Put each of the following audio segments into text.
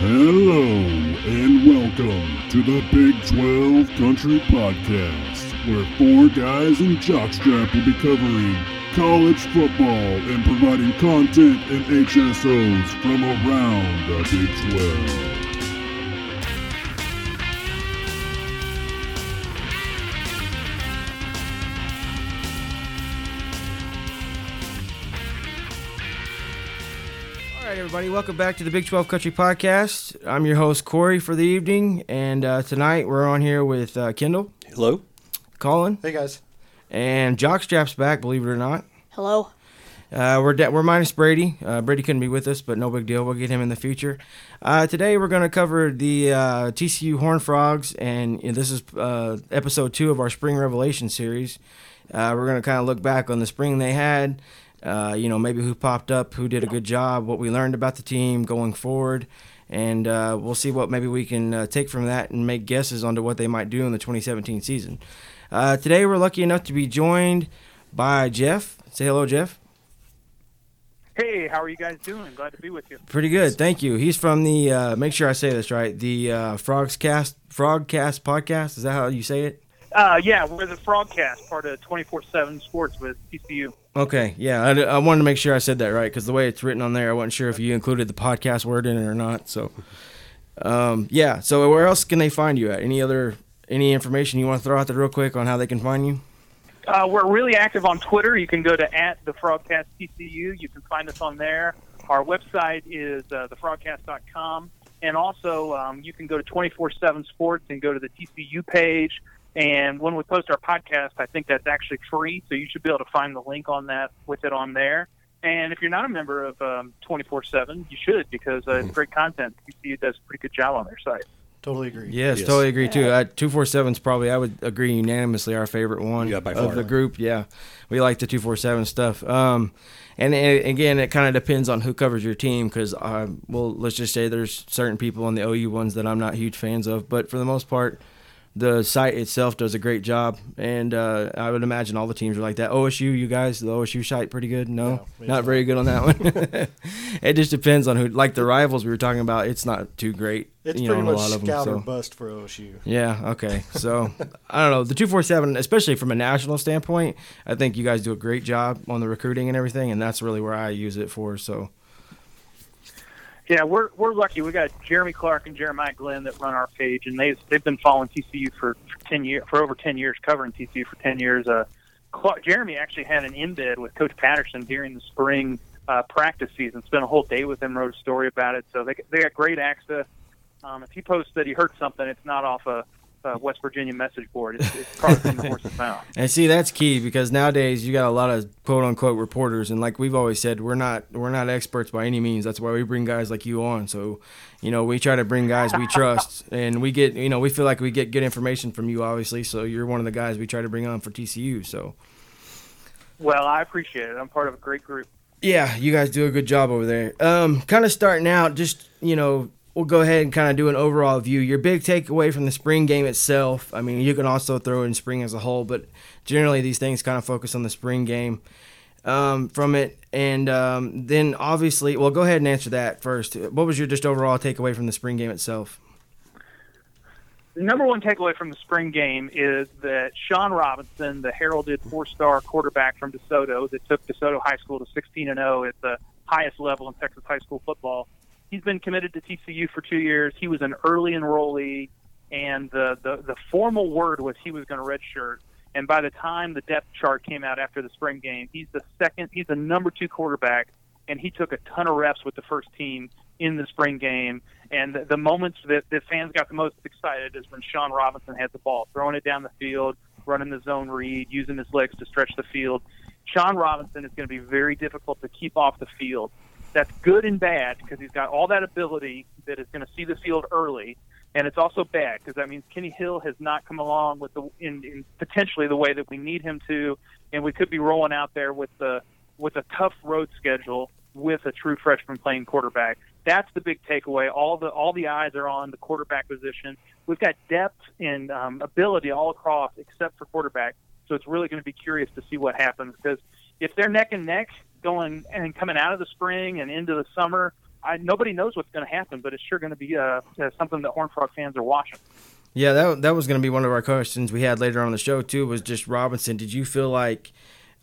Hello and welcome to the Big 12 Country Podcast, where four guys in jockstrap will be covering college football and providing content and HSOs from around the Big 12. Everybody, welcome back to the Big 12 Country Podcast. I'm your host, Corey, for the evening, and uh, tonight we're on here with uh, Kendall, Hello. Colin, Hey guys. and Jockstrap's back, believe it or not. Hello. Uh, we're de- we're minus Brady. Uh, Brady couldn't be with us, but no big deal. We'll get him in the future. Uh, today we're going to cover the uh, TCU Horn Frogs, and you know, this is uh, episode two of our Spring Revelation series. Uh, we're going to kind of look back on the spring they had. Uh, you know, maybe who popped up, who did a good job, what we learned about the team going forward, and uh, we'll see what maybe we can uh, take from that and make guesses onto what they might do in the 2017 season. Uh, today we're lucky enough to be joined by Jeff. Say hello, Jeff. Hey, how are you guys doing? Glad to be with you. Pretty good, thank you. He's from the. Uh, make sure I say this right. The uh, Frogs Cast, Frogcast podcast. Is that how you say it? Uh, yeah, we're the Frogcast, part of 24/7 Sports with TCU. Okay, yeah. I, I wanted to make sure I said that right because the way it's written on there, I wasn't sure if you included the podcast word in it or not. So, um, yeah. So where else can they find you at? Any other any information you want to throw out there real quick on how they can find you? Uh, we're really active on Twitter. You can go to at the Frogcast TCU. You can find us on there. Our website is uh, thefrogcast.com, and also um, you can go to 24/7 Sports and go to the TCU page. And when we post our podcast, I think that's actually free, so you should be able to find the link on that with it on there. And if you're not a member of um, 24/7, you should because uh, it's great content. TCU does a pretty good job on their site. Totally agree. Yes, Yes. totally agree too. Uh, Two four seven is probably I would agree unanimously our favorite one Yeah, by of far. the group. Yeah, we like the two four seven stuff. Um, and, and again, it kind of depends on who covers your team because uh, well, let's just say there's certain people on the OU ones that I'm not huge fans of, but for the most part. The site itself does a great job, and uh, I would imagine all the teams are like that. OSU, you guys, the OSU site pretty good? No, No, not very good on that one. it just depends on who. Like the rivals we were talking about, it's not too great. It's you know, pretty a much lot of them, scout so. or bust for OSU. Yeah. Okay. So I don't know the two four seven, especially from a national standpoint. I think you guys do a great job on the recruiting and everything, and that's really where I use it for. So Yeah, we're we're lucky. We got Jeremy Clark and Jeremiah Glenn that run our page, and they've they've been following TCU for, for ten years, for over ten years, covering TCU for ten years. Uh, Clark, Jeremy actually had an embed with Coach Patterson during the spring uh, practice season. Spent a whole day with him, wrote a story about it. So they they got great access. Um, if he posts that he heard something, it's not off a, a West Virginia message board. It's, it's probably from the horse's mouth. and see that's key because nowadays you got a lot of quote unquote reporters, and like we've always said, we're not we're not experts by any means. That's why we bring guys like you on. So you know we try to bring guys we trust, and we get you know we feel like we get good information from you, obviously. So you're one of the guys we try to bring on for TCU. So. Well, I appreciate it. I'm part of a great group. Yeah, you guys do a good job over there. Um, kind of starting out, just you know, we'll go ahead and kind of do an overall view. Your big takeaway from the spring game itself. I mean, you can also throw in spring as a whole, but generally these things kind of focus on the spring game um, from it. And um, then obviously, well, go ahead and answer that first. What was your just overall takeaway from the spring game itself? The number one takeaway from the spring game is that Shawn Robinson, the heralded four-star quarterback from DeSoto that took DeSoto High School to 16 and 0 at the highest level in Texas high school football, he's been committed to TCU for two years. He was an early enrollee, and the the, the formal word was he was going to redshirt. And by the time the depth chart came out after the spring game, he's the second, he's the number two quarterback, and he took a ton of reps with the first team in the spring game. And the, the moments that the fans got the most excited is when Shawn Robinson had the ball, throwing it down the field, running the zone read, using his legs to stretch the field. Shawn Robinson is going to be very difficult to keep off the field. That's good and bad because he's got all that ability that is going to see the field early, and it's also bad because that means Kenny Hill has not come along with the in, in potentially the way that we need him to, and we could be rolling out there with the with a tough road schedule with a true freshman playing quarterback. That's the big takeaway. All the all the eyes are on the quarterback position. We've got depth and um, ability all across except for quarterback. So it's really going to be curious to see what happens because if they're neck and neck going and coming out of the spring and into the summer, I, nobody knows what's going to happen, but it's sure going to be uh, uh, something that Horn Frog fans are watching. Yeah, that that was going to be one of our questions we had later on the show too. Was just Robinson? Did you feel like,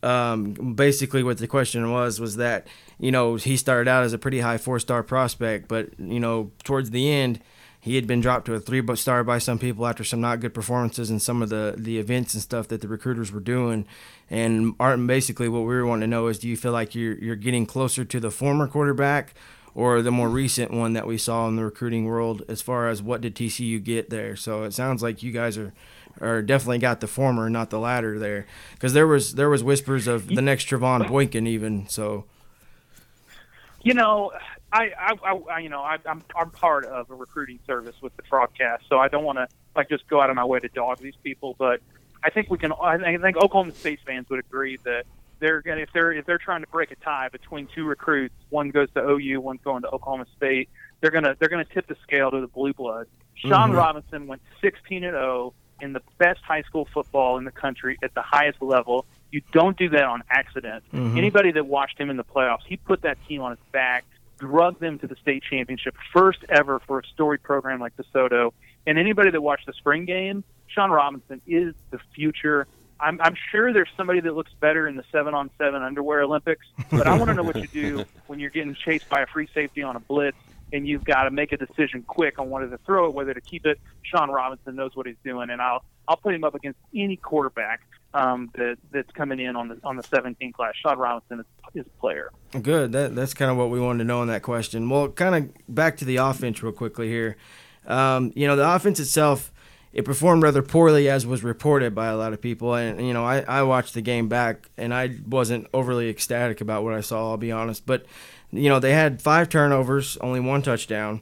um, basically, what the question was was that you know he started out as a pretty high four star prospect, but you know towards the end he had been dropped to a three star by some people after some not good performances and some of the the events and stuff that the recruiters were doing. And Martin, basically, what we were wanting to know is, do you feel like you're you're getting closer to the former quarterback? or the more recent one that we saw in the recruiting world as far as what did TCU get there. So it sounds like you guys are are definitely got the former, not the latter there, because there was there was whispers of the next Trevone Boykin even. So, you know, I, I, I you know I, I'm I'm part of a recruiting service with the broadcast, so I don't want to like just go out of my way to dog these people, but I think we can. I think Oklahoma State fans would agree that they're going if they're if they're trying to break a tie between two recruits, one goes to OU, one's going to Oklahoma State. They're gonna they're gonna tip the scale to the blue blood. Shawn mm-hmm. Robinson went 16 and 0 in the best high school football in the country at the highest level. You don't do that on accident. Mm-hmm. Anybody that watched him in the playoffs, he put that team on his back, drugged them to the state championship, first ever for a storied program like DeSoto. And anybody that watched the spring game, Shawn Robinson is the future I'm, I'm sure there's somebody that looks better in the seven on seven underwear Olympics, but I want to know what you do when you're getting chased by a free safety on a blitz and you've got to make a decision quick on whether to throw it, whether to keep it. Shawn Robinson knows what he's doing, and I'll I'll put him up against any quarterback um, that that's coming in on the on the 17 class. Shawn Robinson is player. Good. That that's kind of what we wanted to know in that question. Well, kind of back to the offense real quickly here. Um, you know, the offense itself it performed rather poorly as was reported by a lot of people and you know I, I watched the game back and i wasn't overly ecstatic about what i saw i'll be honest but you know they had five turnovers only one touchdown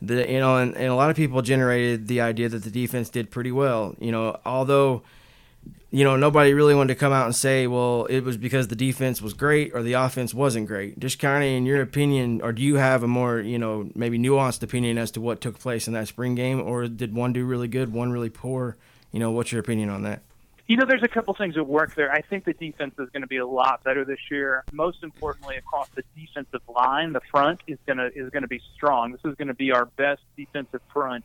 the, you know and, and a lot of people generated the idea that the defense did pretty well you know although you know, nobody really wanted to come out and say, well, it was because the defense was great or the offense wasn't great. Just kind of in your opinion, or do you have a more, you know, maybe nuanced opinion as to what took place in that spring game, or did one do really good, one really poor? You know, what's your opinion on that? You know, there's a couple things at work there. I think the defense is going to be a lot better this year. Most importantly, across the defensive line, the front is going to is going to be strong. This is going to be our best defensive front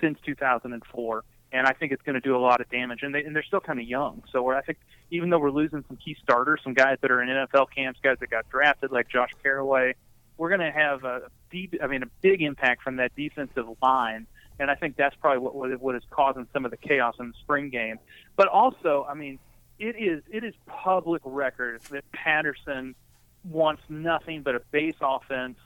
since 2004 and I think it's going to do a lot of damage. And, they, and they're still kind of young, so I think even though we're losing some key starters, some guys that are in NFL camps, guys that got drafted like Josh Carraway, we're going to have a deep, I mean, a big impact from that defensive line. And I think that's probably what what is causing some of the chaos in the spring game. But also, I mean, it is it is public record that Patterson wants nothing but a base offense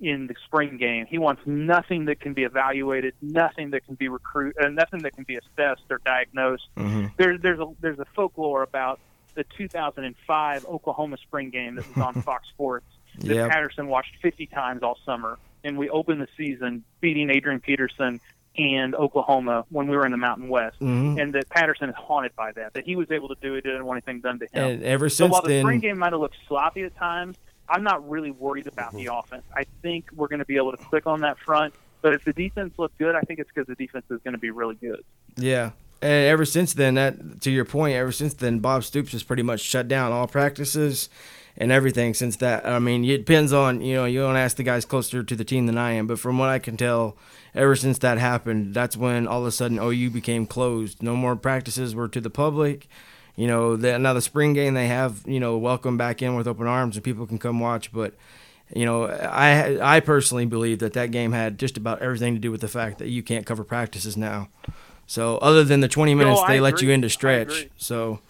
in the spring game. He wants nothing that can be evaluated, nothing that can be recruit, uh, nothing that can be assessed or diagnosed. Mm-hmm. There, there's a there's a folklore about the 2005 Oklahoma spring game that was on Fox Sports that yep. Patterson watched 50 times all summer, and we opened the season beating Adrian Peterson and Oklahoma when we were in the Mountain West, mm-hmm. and that Patterson is haunted by that. That he was able to do it, didn't want anything done to him. And ever since so while the then, spring game might have looked sloppy at times, I'm not really worried about the mm-hmm. offense. I think we're going to be able to click on that front. But if the defense looks good, I think it's because the defense is going to be really good. Yeah. And ever since then, that to your point, ever since then, Bob Stoops has pretty much shut down all practices and everything since that. I mean, it depends on you know you don't ask the guys closer to the team than I am, but from what I can tell, ever since that happened, that's when all of a sudden OU became closed. No more practices were to the public you know, the, now the spring game they have, you know, welcome back in with open arms and people can come watch. But, you know, I I personally believe that that game had just about everything to do with the fact that you can't cover practices now. So other than the 20 minutes no, they let you in to stretch. So.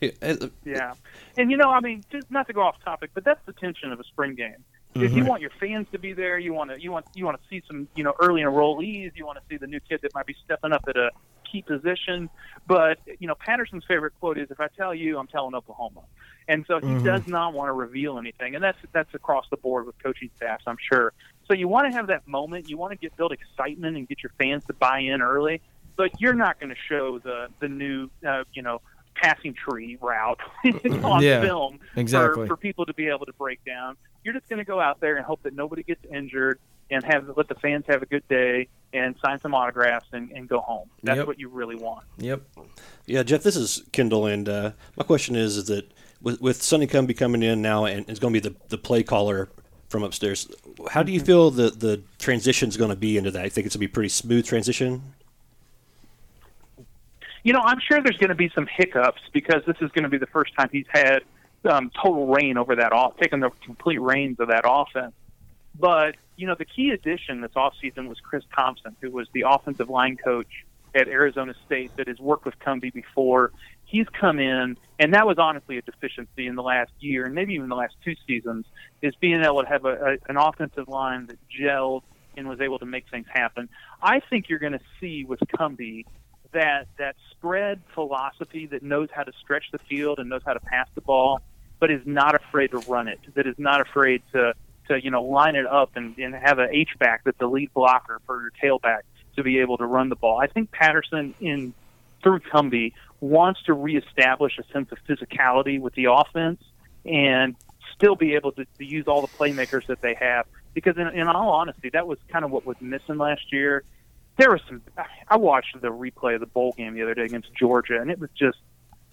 Yeah. And, you know, I mean, just not to go off topic, but that's the tension of a spring game. Mm-hmm. If you mm-hmm. want your fans to be there, you want to you want you want to see some you know early enrollees. You want to see the new kid that might be stepping up at a key position. But you know, Patterson's favorite quote is, "If I tell you, I'm telling Oklahoma." And so he mm-hmm. does not want to reveal anything, and that's that's across the board with coaching staffs, I'm sure. So you want to have that moment. You want to get build excitement and get your fans to buy in early. But you're not going to show the the new uh, you know passing tree route mm, on mm, yeah, film exactly. for, for people to be able to break down. You're just going to go out there and hope that nobody gets injured and have let the fans have a good day and sign some autographs and, and go home. That's yep. what you really want. Yep. Yeah, Jeff, this is Kendall, and uh, my question is, is that with, with Sonny Cumbie coming in now and is going to be the, the play caller from upstairs. How do you mm-hmm. feel the the transition is going to be into that? I think it's going to be a pretty smooth transition. You know, I'm sure there's going to be some hiccups because this is going to be the first time he's had um, total reign over that off, taking the complete reins of that offense. But you know, the key addition this offseason was Chris Thomsen, who was the offensive line coach at Arizona State that has worked with Cumbie before. He's come in, and that was honestly a deficiency in the last year, and maybe even the last two seasons, is being able to have a, a, an offensive line that gelled and was able to make things happen. I think you're going to see with Cumbie that that spread philosophy that knows how to stretch the field and knows how to pass the ball, but is not afraid to run it. That is not afraid to to you know line it up and, and have an H back that's the lead blocker for your tailback to be able to run the ball. I think Patterson in through Cumbie wants to reestablish a sense of physicality with the offense and still be able to, to use all the playmakers that they have. Because in, in all honesty, that was kind of what was missing last year. There was some. I watched the replay of the bowl game the other day against Georgia, and it was just,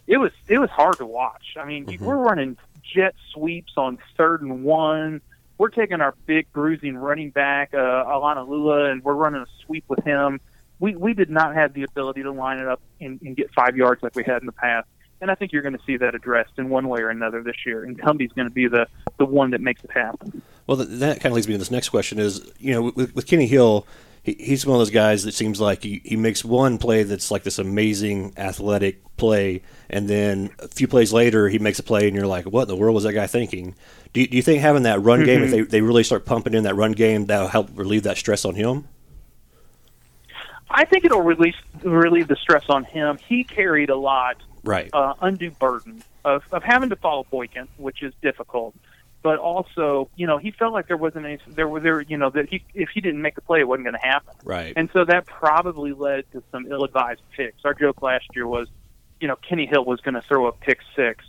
it was it was hard to watch. I mean, mm-hmm. we're running jet sweeps on third and one we're taking our big bruising running back, uh, Olonilua, and we're running a sweep with him. We we did not have the ability to line it up and, and get five yards like we had in the past. And I think you're going to see that addressed in one way or another this year. And Cumbie's going to be the the one that makes it happen. Well, that kind of leads me to this next question: is you know with, with Kenny Hill, he's one of those guys that seems like he, he makes one play that's like this amazing athletic play, and then a few plays later he makes a play, and you're like, what in the world was that guy thinking? Do you, do you think having that run game, if mm-hmm. they, they really start pumping in that run game, that'll help relieve that stress on him? I think it'll release relieve the stress on him. He carried a lot, right? Uh, undue burden of, of having to follow Boykin, which is difficult but also, you know, he felt like there wasn't any, there were there, you know, that he if he didn't make the play, it wasn't going to happen. Right. And so that probably led to some ill-advised picks. Our joke last year was, you know, Kenny Hill was going to throw a pick six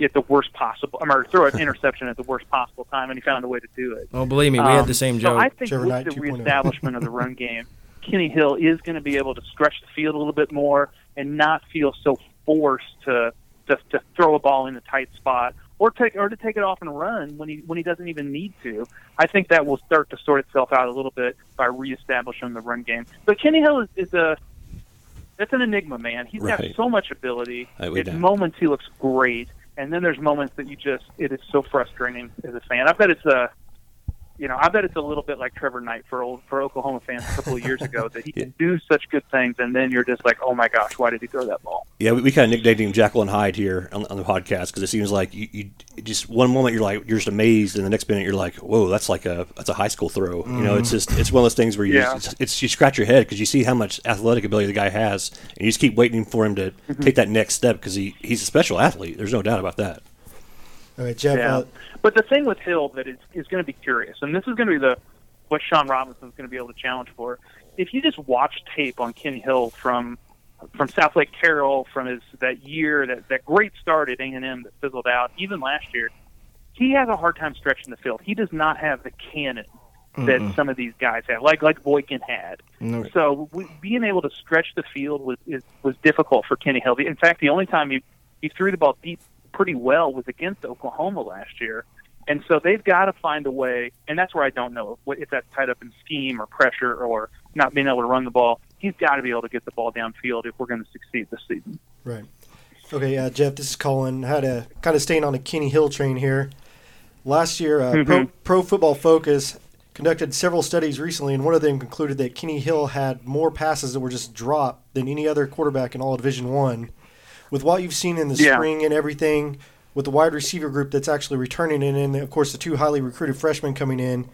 at the worst possible, or throw an interception at the worst possible time, and he found a way to do it. Oh, believe me, we um, had the same joke. So I think Trevor with Knight the 2. reestablishment of the run game, Kenny Hill is going to be able to stretch the field a little bit more and not feel so forced to to, to throw a ball in a tight spot or take or to take it off and run when he when he doesn't even need to. I think that will start to sort itself out a little bit by reestablishing the run game. But Kenny Hill is, is a that's an enigma, man. He's right. got so much ability. At moments he looks great, and then there's moments that you just it is so frustrating as a fan. I bet it's a you know, I bet it's a little bit like Trevor Knight for old for Oklahoma fans a couple of years ago that he can do such good things, and then you're just like, oh my gosh, why did he throw that ball? Yeah, we, we kind of nicknamed him and Hyde here on, on the podcast because it seems like you, you, just one moment you're like you're just amazed, and the next minute you're like, whoa, that's like a that's a high school throw. Mm-hmm. You know, it's mm-hmm. just it's one of those things where you yeah. just, it's, it's, you scratch your head because you see how much athletic ability the guy has, and you just keep waiting for him to mm-hmm. take that next step because he he's a special athlete. There's no doubt about that. All right, Jeff. Yeah. Uh, but the thing with Hill that is, is going to be curious, and this is going to be the what Shawn Robinson is going to be able to challenge for. If you just watch tape on Kenny Hill from from Southlake Carroll, from his that year, that that great start at A and M that fizzled out, even last year, he has a hard time stretching the field. He does not have the cannon that mm some of these guys have, like like Boykin had. No. So we, being able to stretch the field was is, was difficult for Kenny Hill. In fact, the only time he he threw the ball deep pretty well was against Oklahoma last year. And so they've got to find a way, and that's where I don't know if that's tied up in scheme or pressure or not being able to run the ball. He's got to be able to get the ball downfield if we're going to succeed this season. Right. Okay, uh, Jeff, this is Colin. Had a kind of staying on the Kenny Hill train here. Last year, uh, mm-hmm. Pro, Pro Football Focus conducted several studies recently, and one of them concluded that Kenny Hill had more passes that were just dropped than any other quarterback in all of Division One. With what you've seen in the yeah. spring and everything, with the wide receiver group that's actually returning, and then of course the two highly recruited freshmen coming in.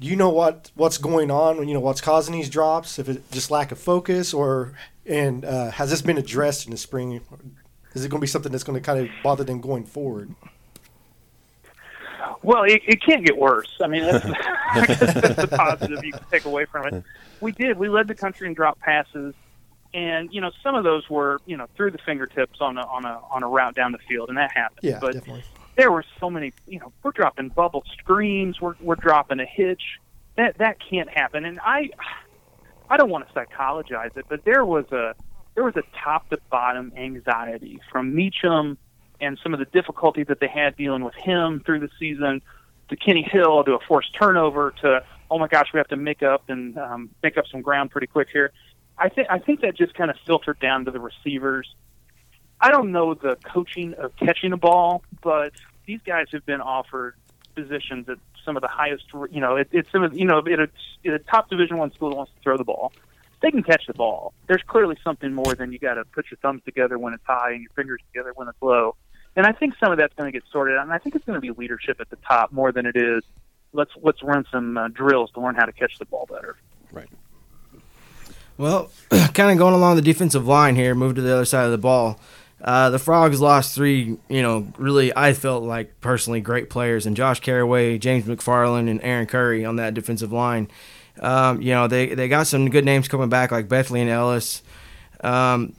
Do you know what what's going on? You know what's causing these drops? If it's just lack of focus, or and uh, has this been addressed in the spring? Is it going to be something that's going to kind of bother them going forward? Well, it, it can't get worse. I mean, that's, that's the positive you can take away from it. We did. We led the country in drop passes and you know some of those were you know through the fingertips on a on a on a route down the field, and that happened. Yeah, but definitely. There were so many. You know, we're dropping bubble screens. We're we're dropping a hitch. That that can't happen. And I, I don't want to psychologize it, but there was a there was a top to bottom anxiety from Meacham and some of the difficulty that they had dealing with him through the season to Kenny Hill to a forced turnover to oh my gosh, we have to make up and um, make up some ground pretty quick here. I think I think that just kind of filtered down to the receivers. I don't know the coaching of catching a ball, but these guys have been offered positions at some of the highest. You know, it, it's some of you know at a, a top Division One school that wants to throw the ball. They can catch the ball. There's clearly something more than you got to put your thumbs together when it's high and your fingers together when it's low. And I think some of that's going to get sorted out. And I think it's going to be leadership at the top more than it is let's let's run some uh, drills to learn how to catch the ball better. Right. Well, kind of going along the defensive line here, move to the other side of the ball. Uh, the Frogs lost three, you know, really, I felt like personally great players, and Josh Carraway, James McFarland, and Aaron Curry on that defensive line. Um, you know, they, they got some good names coming back, like Bethlehem Ellis. Um,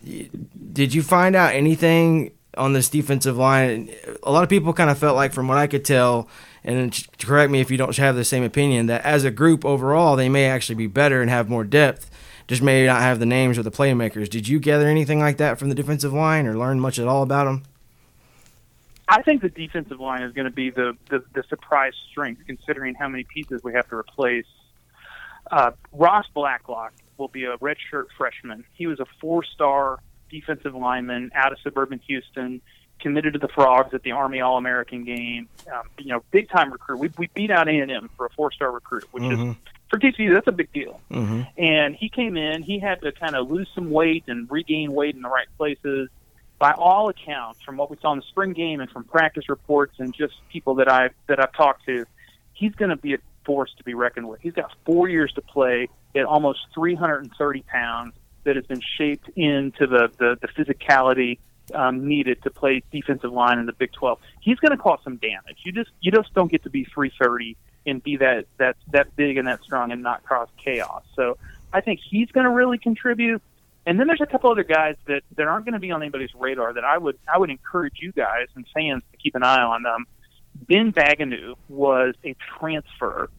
did you find out anything on this defensive line? A lot of people kind of felt like, from what I could tell, and correct me if you don't have the same opinion, that as a group overall, they may actually be better and have more depth just maybe not have the names or the playmakers. Did you gather anything like that from the defensive line or learn much at all about them? I think the defensive line is going to be the, the, the surprise strength, considering how many pieces we have to replace. Uh, Ross Blacklock will be a redshirt freshman. He was a four-star defensive lineman out of suburban Houston, committed to the Frogs at the Army All-American game. Um, you know, big-time recruit. We, we beat out A&M for a four-star recruit, which mm-hmm. is for TCU, that's a big deal. Mm-hmm. And he came in, he had to kind of lose some weight and regain weight in the right places. By all accounts, from what we saw in the spring game and from practice reports and just people that I've that I've talked to, he's going to be a force to be reckoned with. He's got four years to play at almost 330 pounds. That has been shaped into the the, the physicality um, needed to play defensive line in the Big 12. He's going to cause some damage. You just you just don't get to be 330 and be that that that big and that strong and not cause chaos. So I think he's going to really contribute. And then there's a couple other guys that that aren't going to be on anybody's radar that I would I would encourage you guys and fans to keep an eye on. Um, ben Banogu was a transfer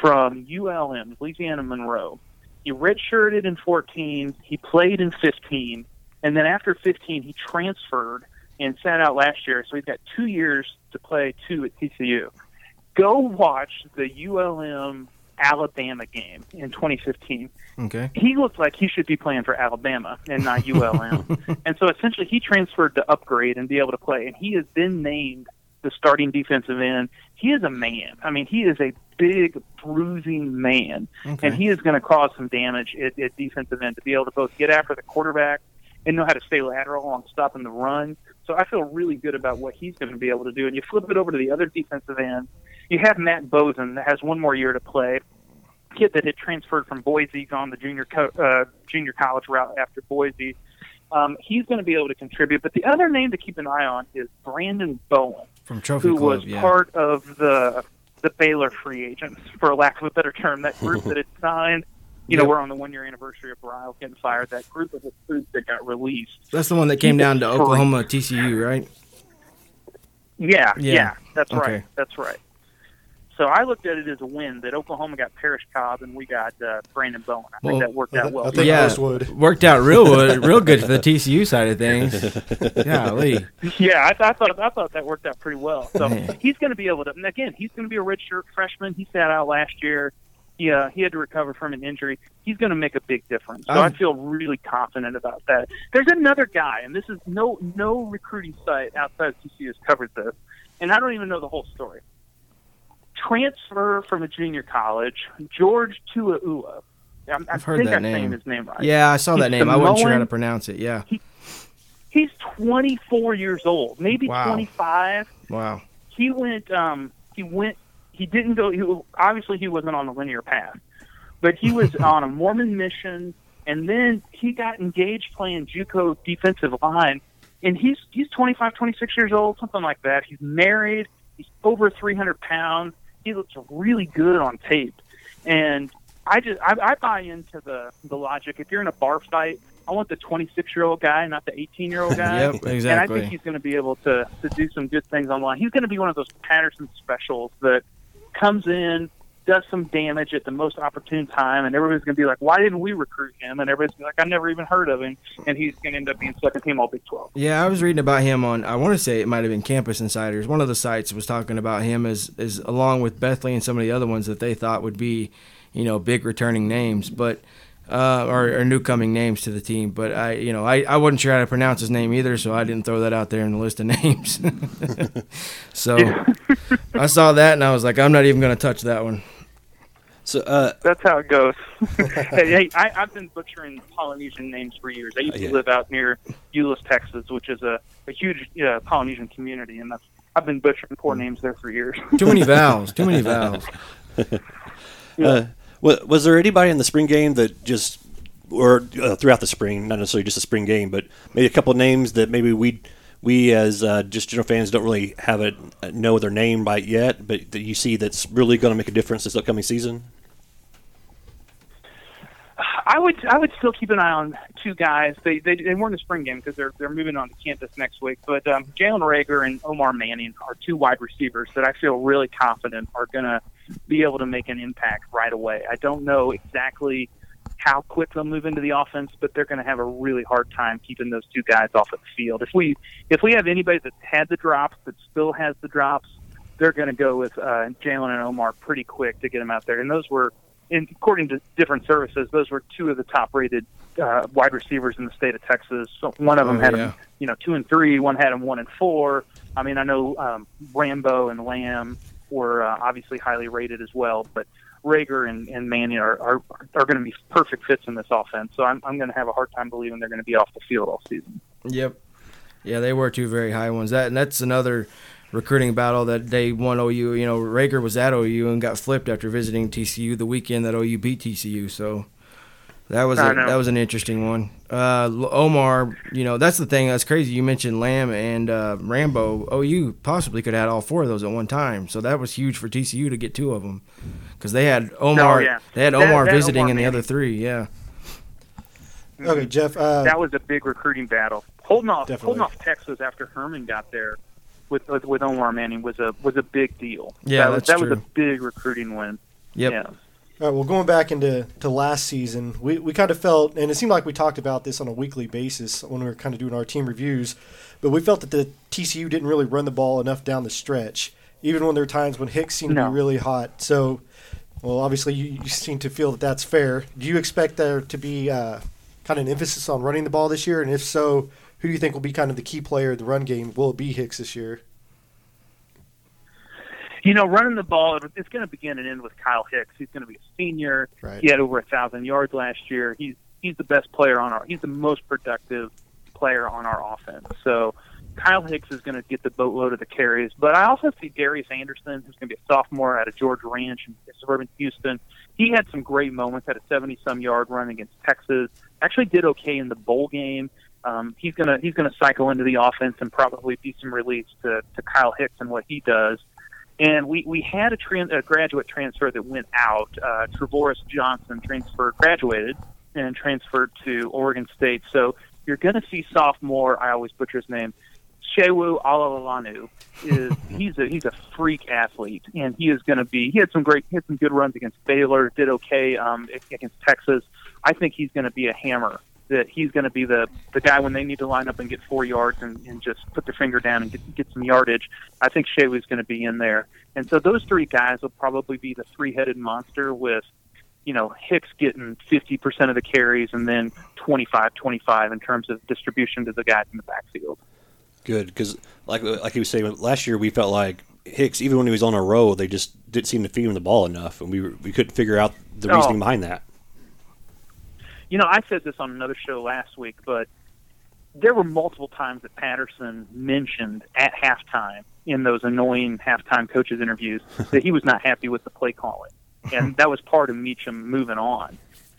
from ULM, Louisiana Monroe. He redshirted in 14. He played in 15, and then after 15, he transferred and sat out last year. So he's got two years to play two at TCU go watch the ULM Alabama game in 2015. Okay. He looked like he should be playing for Alabama and not ULM. and so essentially he transferred to upgrade and be able to play and he has been named the starting defensive end. He is a man. I mean, he is a big bruising man okay. and he is going to cause some damage at, at defensive end to be able to both get after the quarterback and know how to stay lateral on stopping the run. So I feel really good about what he's going to be able to do. And you flip it over to the other defensive end you have Matt Boesen that has one more year to play. Kid that had transferred from Boise, gone the junior co- uh, junior college route after Boise. Um, he's going to be able to contribute. But the other name to keep an eye on is Brandon Bowen, from Trophy who Club, was yeah. part of the the Baylor free agents, for lack of a better term, that group that had signed. You know, Yep. we're on the one year anniversary of Briles getting fired. That group of recruits that got released. That's the one that came down to. Oklahoma TCU, right? Yeah, Yeah. yeah, that's Okay. right. That's right. So I looked at it as a win that Oklahoma got Parrish Cobb and we got uh, Brandon Bowen. I Well, think that worked I, out th- well. I think Yeah. most would. Worked out real wood- real good for the TCU side of things. Golly. Yeah, I, th- I thought I thought that worked out pretty well. So he's going to be able to. And again, he's going to be a redshirt freshman. He sat out last year. He uh, he had to recover from an injury. He's going to make a big difference. So i I'm- feel really confident about that. There's another guy, and this is no no recruiting site outside of TCU has covered this, and I don't even know the whole story. Transfer from a junior college, George Tuaua. I'm, I I've heard think that I'm name. his name right. Yeah, I saw that He's name. I wasn't sure how to pronounce it. Yeah. He's 24 years old, maybe Wow. 25. Wow. he went um he went he didn't go he obviously he wasn't on the linear path but he was on a mormon mission and then he got engaged playing juco defensive line and he's he's 25 26 years old something like that he's married he's over 300 pounds he looks really good on tape and i just i, I buy into the the logic if you're in a bar fight i want the 26 year old guy not the 18 year old guy Yep, exactly. and I think he's going to be able to, to do some good things online. He's going to be one of those Patterson specials that comes in, does some damage at the most opportune time, and everybody's going to be like, "Why didn't we recruit him?" And everybody's like, "I never even heard of him," and he's going to end up being second team All Big Twelve. Yeah, I was reading about him on. I want to say it might have been Campus Insiders. One of the sites was talking about him as as along with Bethley and some of the other ones that they thought would be, you know, big returning names, but. Uh, or, or new coming names to the team, but I, you know, I, I wasn't sure how to pronounce his name either, so I didn't throw that out there in the list of names. so I saw that and I was like, I'm not even going to touch that one. So uh, That's how it goes. hey, hey I, I've been butchering Polynesian names for years. I used to Yeah. live out near Euless, Texas, which is a, a huge uh, Polynesian community, and that's I've been butchering poor names there for years. Too many vowels. Too many vowels. Uh, wa- was there anybody in the spring game that just, or uh, throughout the spring, not necessarily just a spring game, but maybe a couple names that maybe we, we as uh, just general fans don't really have a know their name by yet, but that you see that's really going to make a difference this upcoming season? I would I would still keep an eye on two guys. They they, they weren't in the spring game because they're they're moving on to campus next week. But um, Jalen Reagor and Omar Manning are two wide receivers that I feel really confident are going to be able to make an impact right away. I don't know exactly how quick they'll move into the offense, but they're going to have a really hard time keeping those two guys off of the field. If we if we have anybody that's had the drops that still has the drops, they're going to go with uh, Jalen and Omar pretty quick to get them out there. And those were, in, according to different services, those were two of the top-rated uh, wide receivers in the state of Texas. So one of them Oh, had yeah. them, you know, two and three. One had them one and four. I mean, I know um, Rambo and Lamb were uh, obviously highly rated as well, but Reagor and, and Manning are are, are going to be perfect fits in this offense. So I'm I'm going to have a hard time believing they're going to be off the field all season. Yep. Yeah, they were two very high ones. That and that's another recruiting battle that they won OU. You know, Reagor was at OU and got flipped after visiting TCU the weekend that OU beat TCU. So that was I a, know. that was an interesting one. Uh, Omar, you know, that's the thing that's crazy. You mentioned Lamb and uh, Rambo. OU possibly could have had all four of those at one time. So that was huge for TCU to get two of them because they had Omar. Oh, yeah. They had Omar that visiting Omar and the other three. Yeah. Okay, Jeff. Uh, that was a big recruiting battle. Holding off, Definitely. holding off Texas after Herman got there with with, with Omar Manning was a was a big deal. Yeah, that was, that's that was a big recruiting win. Yep. Yeah. All right, well, going back into to last season, we, we kind of felt, and it seemed like we talked about this on a weekly basis when we were kind of doing our team reviews, but we felt that the TCU didn't really run the ball enough down the stretch, even when there were times when Hicks seemed to be really hot. So, well, obviously, you, you seem to feel that that's fair. Do you expect there to be uh, kind of an emphasis on running the ball this year? And if so, who do you think will be kind of the key player in the run game? Will it be Hicks this year? You know, running the ball, it's going to begin and end with Kyle Hicks. He's going to be a senior. Right. He had over a thousand yards last year. He's he's the best player on our. He's the most productive player on our offense. So Kyle Hicks is going to get the boatload of the carries. But I also see Darius Anderson, who's going to be a sophomore out of George Ranch in suburban Houston. He had some great moments. Had a seventy-some yard run against Texas. Actually, did okay in the bowl game. Um, he's gonna he's gonna cycle into the offense and probably be some relief to, to Kyle Hicks and what he does. And we, we had a, tran- a graduate transfer that went out. Uh, Trevorris Johnson transferred, graduated, and transferred to Oregon State. So you're going to see sophomore. I always butcher his name. Sewo Olonilua is he's a he's a freak athlete, and he is going to be. He had some great, he had some good runs against Baylor. Did okay um, against Texas. I think he's going to be a hammer. That he's going to be the the guy when they need to line up and get four yards and, and just put their finger down and get get some yardage. I think Sewo's going to be in there, and so those three guys will probably be the three headed monster with you know, Hicks getting 50% of the carries and then 25 25 in terms of distribution to the guys in the backfield. Good, because like like he was saying last year, we felt like Hicks, even when he was on a row, they just didn't seem to feed him the ball enough, and we were, we couldn't figure out the Oh. reasoning behind that. You know, I said this on another show last week, but there were multiple times that Patterson mentioned at halftime in those annoying halftime coaches interviews that he was not happy with the play calling, and that was part of Meacham moving on.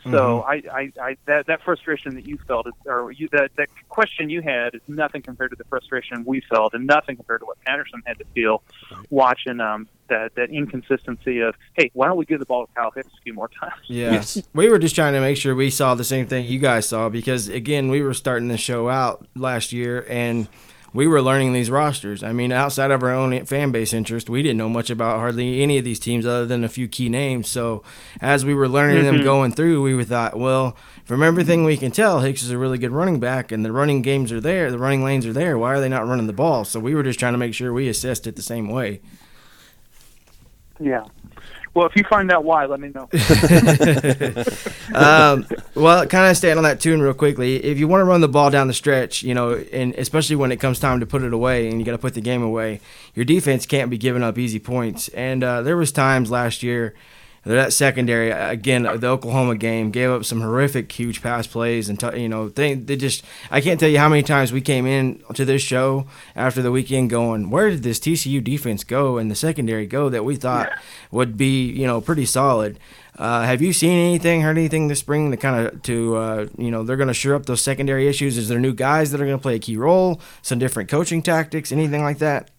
So I, I, I that that frustration that you felt, is, or you, that that question you had, is nothing compared to the frustration we felt, and nothing compared to what Patterson had to feel watching um, that that inconsistency of, hey, why don't we give the ball to Kyle Hicks a few more times? Yeah. Yes. We were just trying to make sure we saw the same thing you guys saw because again, we were starting the show out last year and we were learning these rosters. I mean, outside of our own fan base interest, we didn't know much about hardly any of these teams other than a few key names. So as we were learning mm-hmm. them going through, we thought, well, from everything we can tell, Hicks is a really good running back, and the running games are there, the running lanes are there. Why are they not running the ball? So we were just trying to make sure we assessed it the same way. Yeah. Well, if you find out why, let me know. um, well, kind of staying on that tune real quickly. If you want to run the ball down the stretch, you know, and especially when it comes time to put it away and you got to put the game away, your defense can't be giving up easy points. And uh, there was times last year that secondary again the Oklahoma game gave up some horrific huge pass plays and t- you know they they just I can't tell you how many times we came in to this show after the weekend going where did this TCU defense go and the secondary go that we thought yeah. would be you know pretty solid. Uh, have you seen anything, heard anything this spring to kind of to uh, you know they're going to shore up those secondary issues? Is there new guys that are going to play a key role? Some different coaching tactics, anything like that?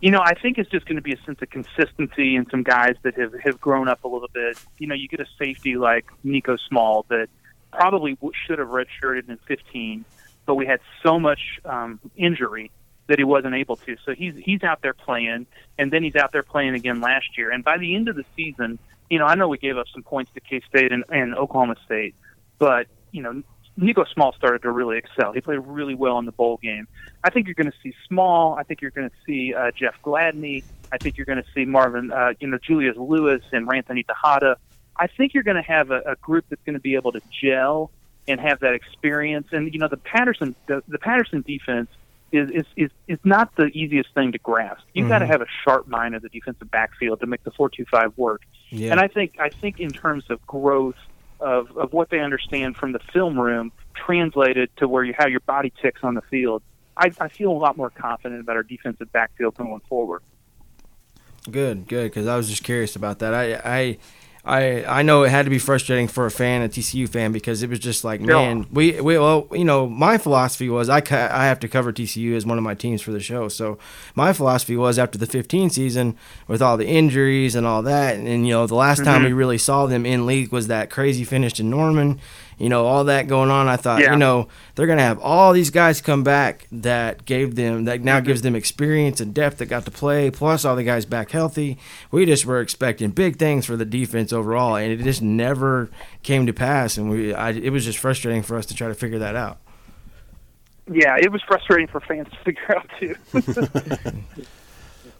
You know, I think it's just going to be a sense of consistency and some guys that have have grown up a little bit. You know, you get a safety like Niko Small that probably should have redshirted in 15, but we had so much um, injury that he wasn't able to. So he's he's out there playing, and then he's out there playing again last year. And by the end of the season, you know, I know we gave up some points to K State and, and Oklahoma State, but you know, Niko Small started to really excel. He played really well in the bowl game. I think you're going to see Small. I think you're going to see uh, Jeff Gladney. I think you're going to see Marvin, uh, you know, Julius Lewis and Ranthony Texada. I think you're going to have a, a group that's going to be able to gel and have that experience. And you know, the Patterson, the, the Patterson defense is, is is is not the easiest thing to grasp. You've mm-hmm. got to have a sharp mind of the defensive backfield to make the four two five work. Yeah. And I think I think in terms of growth of, of what they understand from the film room translated to where you how your body ticks on the field. I, I feel a lot more confident about our defensive backfield going forward. Good, good. Because I was just curious about that. I, I I I know it had to be frustrating for a fan, a TCU fan, because it was just like, man, we we well, you know, my philosophy was I ca- I have to cover TCU as one of my teams for the show. So my philosophy was after the 15 season, with all the injuries and all that, and, and you know, the last mm-hmm. time we really saw them in league was that crazy finish in Norman you know, all that going on. I thought, yeah. you know, they're going to have all these guys come back that gave them, that now gives them experience and depth that got to play, plus all the guys back healthy. We just were expecting big things for the defense overall, and it just never came to pass. And we, I, it was just frustrating for us to try to figure that out. Yeah, it was frustrating for fans to figure out too.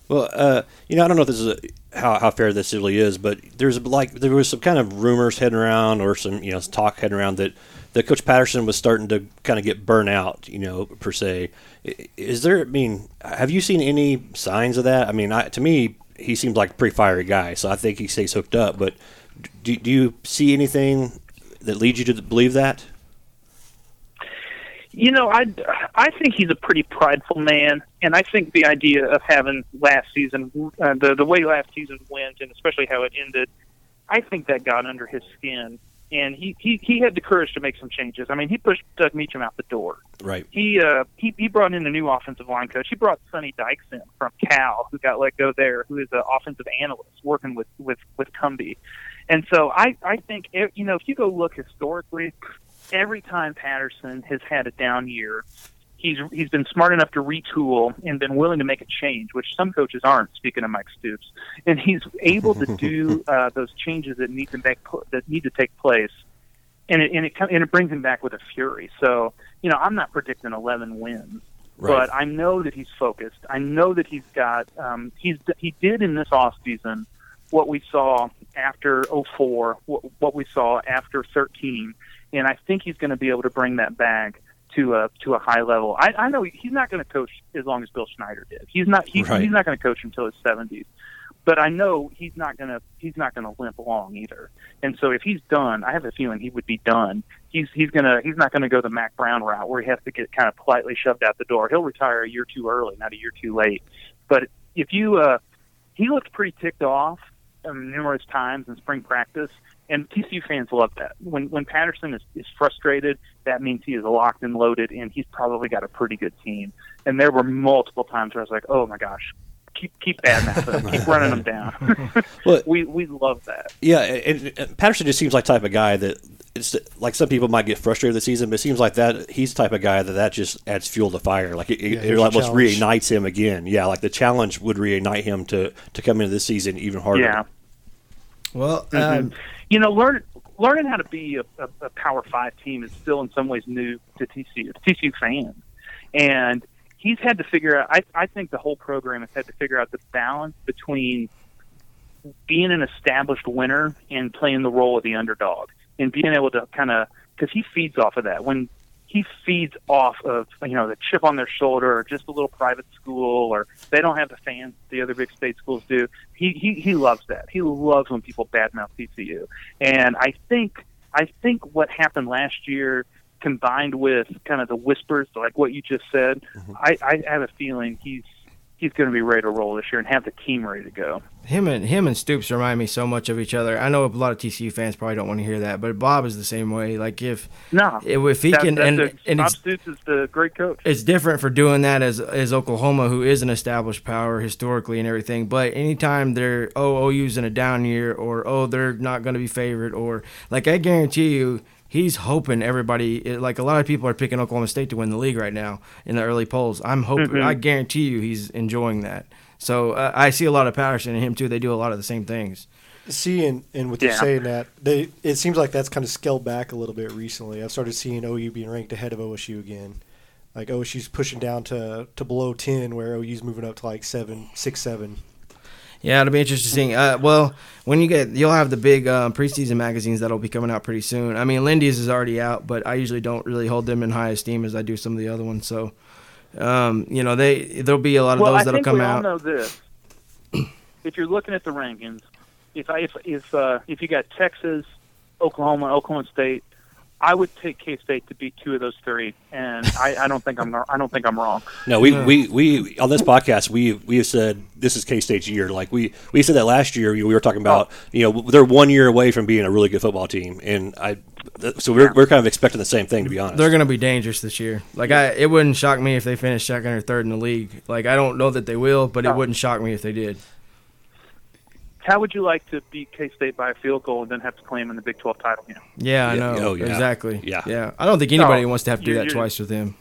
Well, uh, you know, I don't know if this is a, how how fair this really is, but there's like there was some kind of rumors heading around or some you know talk heading around that that Coach Patterson was starting to kind of get burnt out, you know, per se. Is there? I mean, have you seen any signs of that? I mean, I, to me, he seems like a pretty fiery guy, so I think he stays hooked up. But do, do you see anything that leads you to believe that? You know, I I think he's a pretty prideful man, and I think the idea of having last season, uh, the the way last season went, and especially how it ended, I think that got under his skin, and he he he had the courage to make some changes. I mean, he pushed Doug Meacham out the door. Right. He uh he he brought in a new offensive line coach. He brought Sonny Dykes in from Cal, who got let go there, who is an offensive analyst working with with with Cumbie, and so I I think you know if you go look historically every time Patterson has had a down year, he's he's been smart enough to retool and been willing to make a change, which some coaches aren't. Speaking of Mike Stoops, and he's able to do uh, those changes that need to make that need to take place, and it and it and it brings him back with a fury. So you know, I'm not predicting 11 wins. Right. But I know that he's focused. I know that he's got. Um, he's he did in this off season what we saw after 04, what, what we saw after 13, and I think he's going to be able to bring that back to a to a high level. I, I know he's not going to coach as long as Bill Snyder did. He's not he's, right. he's not going to coach until his seventies. But I know he's not going to he's not going to limp long either. And so if he's done, I have a feeling he would be done. He's he's gonna he's not going to go the Mack Brown route where he has to get kind of politely shoved out the door. He'll retire a year too early, not a year too late. But if you uh, he looked pretty ticked off um, numerous times in spring practice and TCU fans love that. When when Patterson is, is frustrated, that means he is locked and loaded, and he's probably got a pretty good team. And there were multiple times where I was like, "Oh my gosh, keep keep adding that, keep running them down." well, we we love that. Yeah, and, and Patterson just seems like type of guy that it's like some people might get frustrated this season, but it seems like that he's the type of guy that that just adds fuel to fire. Like it, Yeah, it, here's it a almost challenge. reignites him again. Yeah, like the challenge would reignite him to to come into this season even harder. Yeah. Well, Mhm. um, you know, learn, learning how to be a, a, a Power Five team is still in some ways new to TCU, to TCU fans, and he's had to figure out. I, I think the whole program has had to figure out the balance between being an established winner and playing the role of the underdog, and being able to kind of because he feeds off of that when. He feeds off of you know the chip on their shoulder, or just a little private school, or they don't have the fans the other big state schools do. He he he loves that. He loves when people badmouth TCU, and I think I think what happened last year, combined with kind of the whispers, like what you just said, mm-hmm. I, I have a feeling he's he's going to be ready to roll this year and have the team ready to go. him and him and Stoops remind me so much of each other. I know a lot of TCU fans probably don't want to hear that, but Bob is the same way. Like if No, if, he that, can, and, a- and Bob Stoops is the great coach. it's different for doing that as as Oklahoma, who is an established power historically and everything. But anytime they're oh OU's in a down year, or oh they're not going to be favored, or like I guarantee you, he's hoping everybody like a lot of people are picking Oklahoma State to win the league right now in the early polls. I'm hoping, Mhm. I guarantee you, he's enjoying that. So uh, I see a lot of passion in him too. They do a lot of the same things. See, and, and with you saying that, they it seems like that's kind of scaled back a little bit recently. I've started seeing OU being ranked ahead of OSU again. Like OSU's pushing down to, to below ten, where OU's moving up to like seven, six, seven. Yeah, it'll be interesting. Uh, well, when you get, you'll have the big um, preseason magazines that'll be coming out pretty soon. I mean, Lindy's is already out, but I usually don't really hold them in high esteem as I do some of the other ones. So, um, you know, they there'll be a lot of well, those I that'll I think come we out. all know this. if you're looking at the rankings, if I, if if uh, if you got Texas, Oklahoma, Oklahoma State, I would take K State to beat two of those three, and I, I don't think I'm I don't think I'm wrong. No, we, we, we on this podcast we we have said this is K State's year. Like we, we said that last year. We were talking about you know they're one year away from being a really good football team, and I so we're, we're kind of expecting the same thing to be honest. They're going to be dangerous this year. Like I, it wouldn't shock me if they finished second or third in the league. Like I don't know that they will, but it wouldn't shock me if they did. How would you like to beat K State by a field goal and then have to claim in the Big 12 title game? Yeah, I Yeah, know oh, yeah. exactly. Yeah. yeah. I don't think anybody No, wants to have to do that twice with him.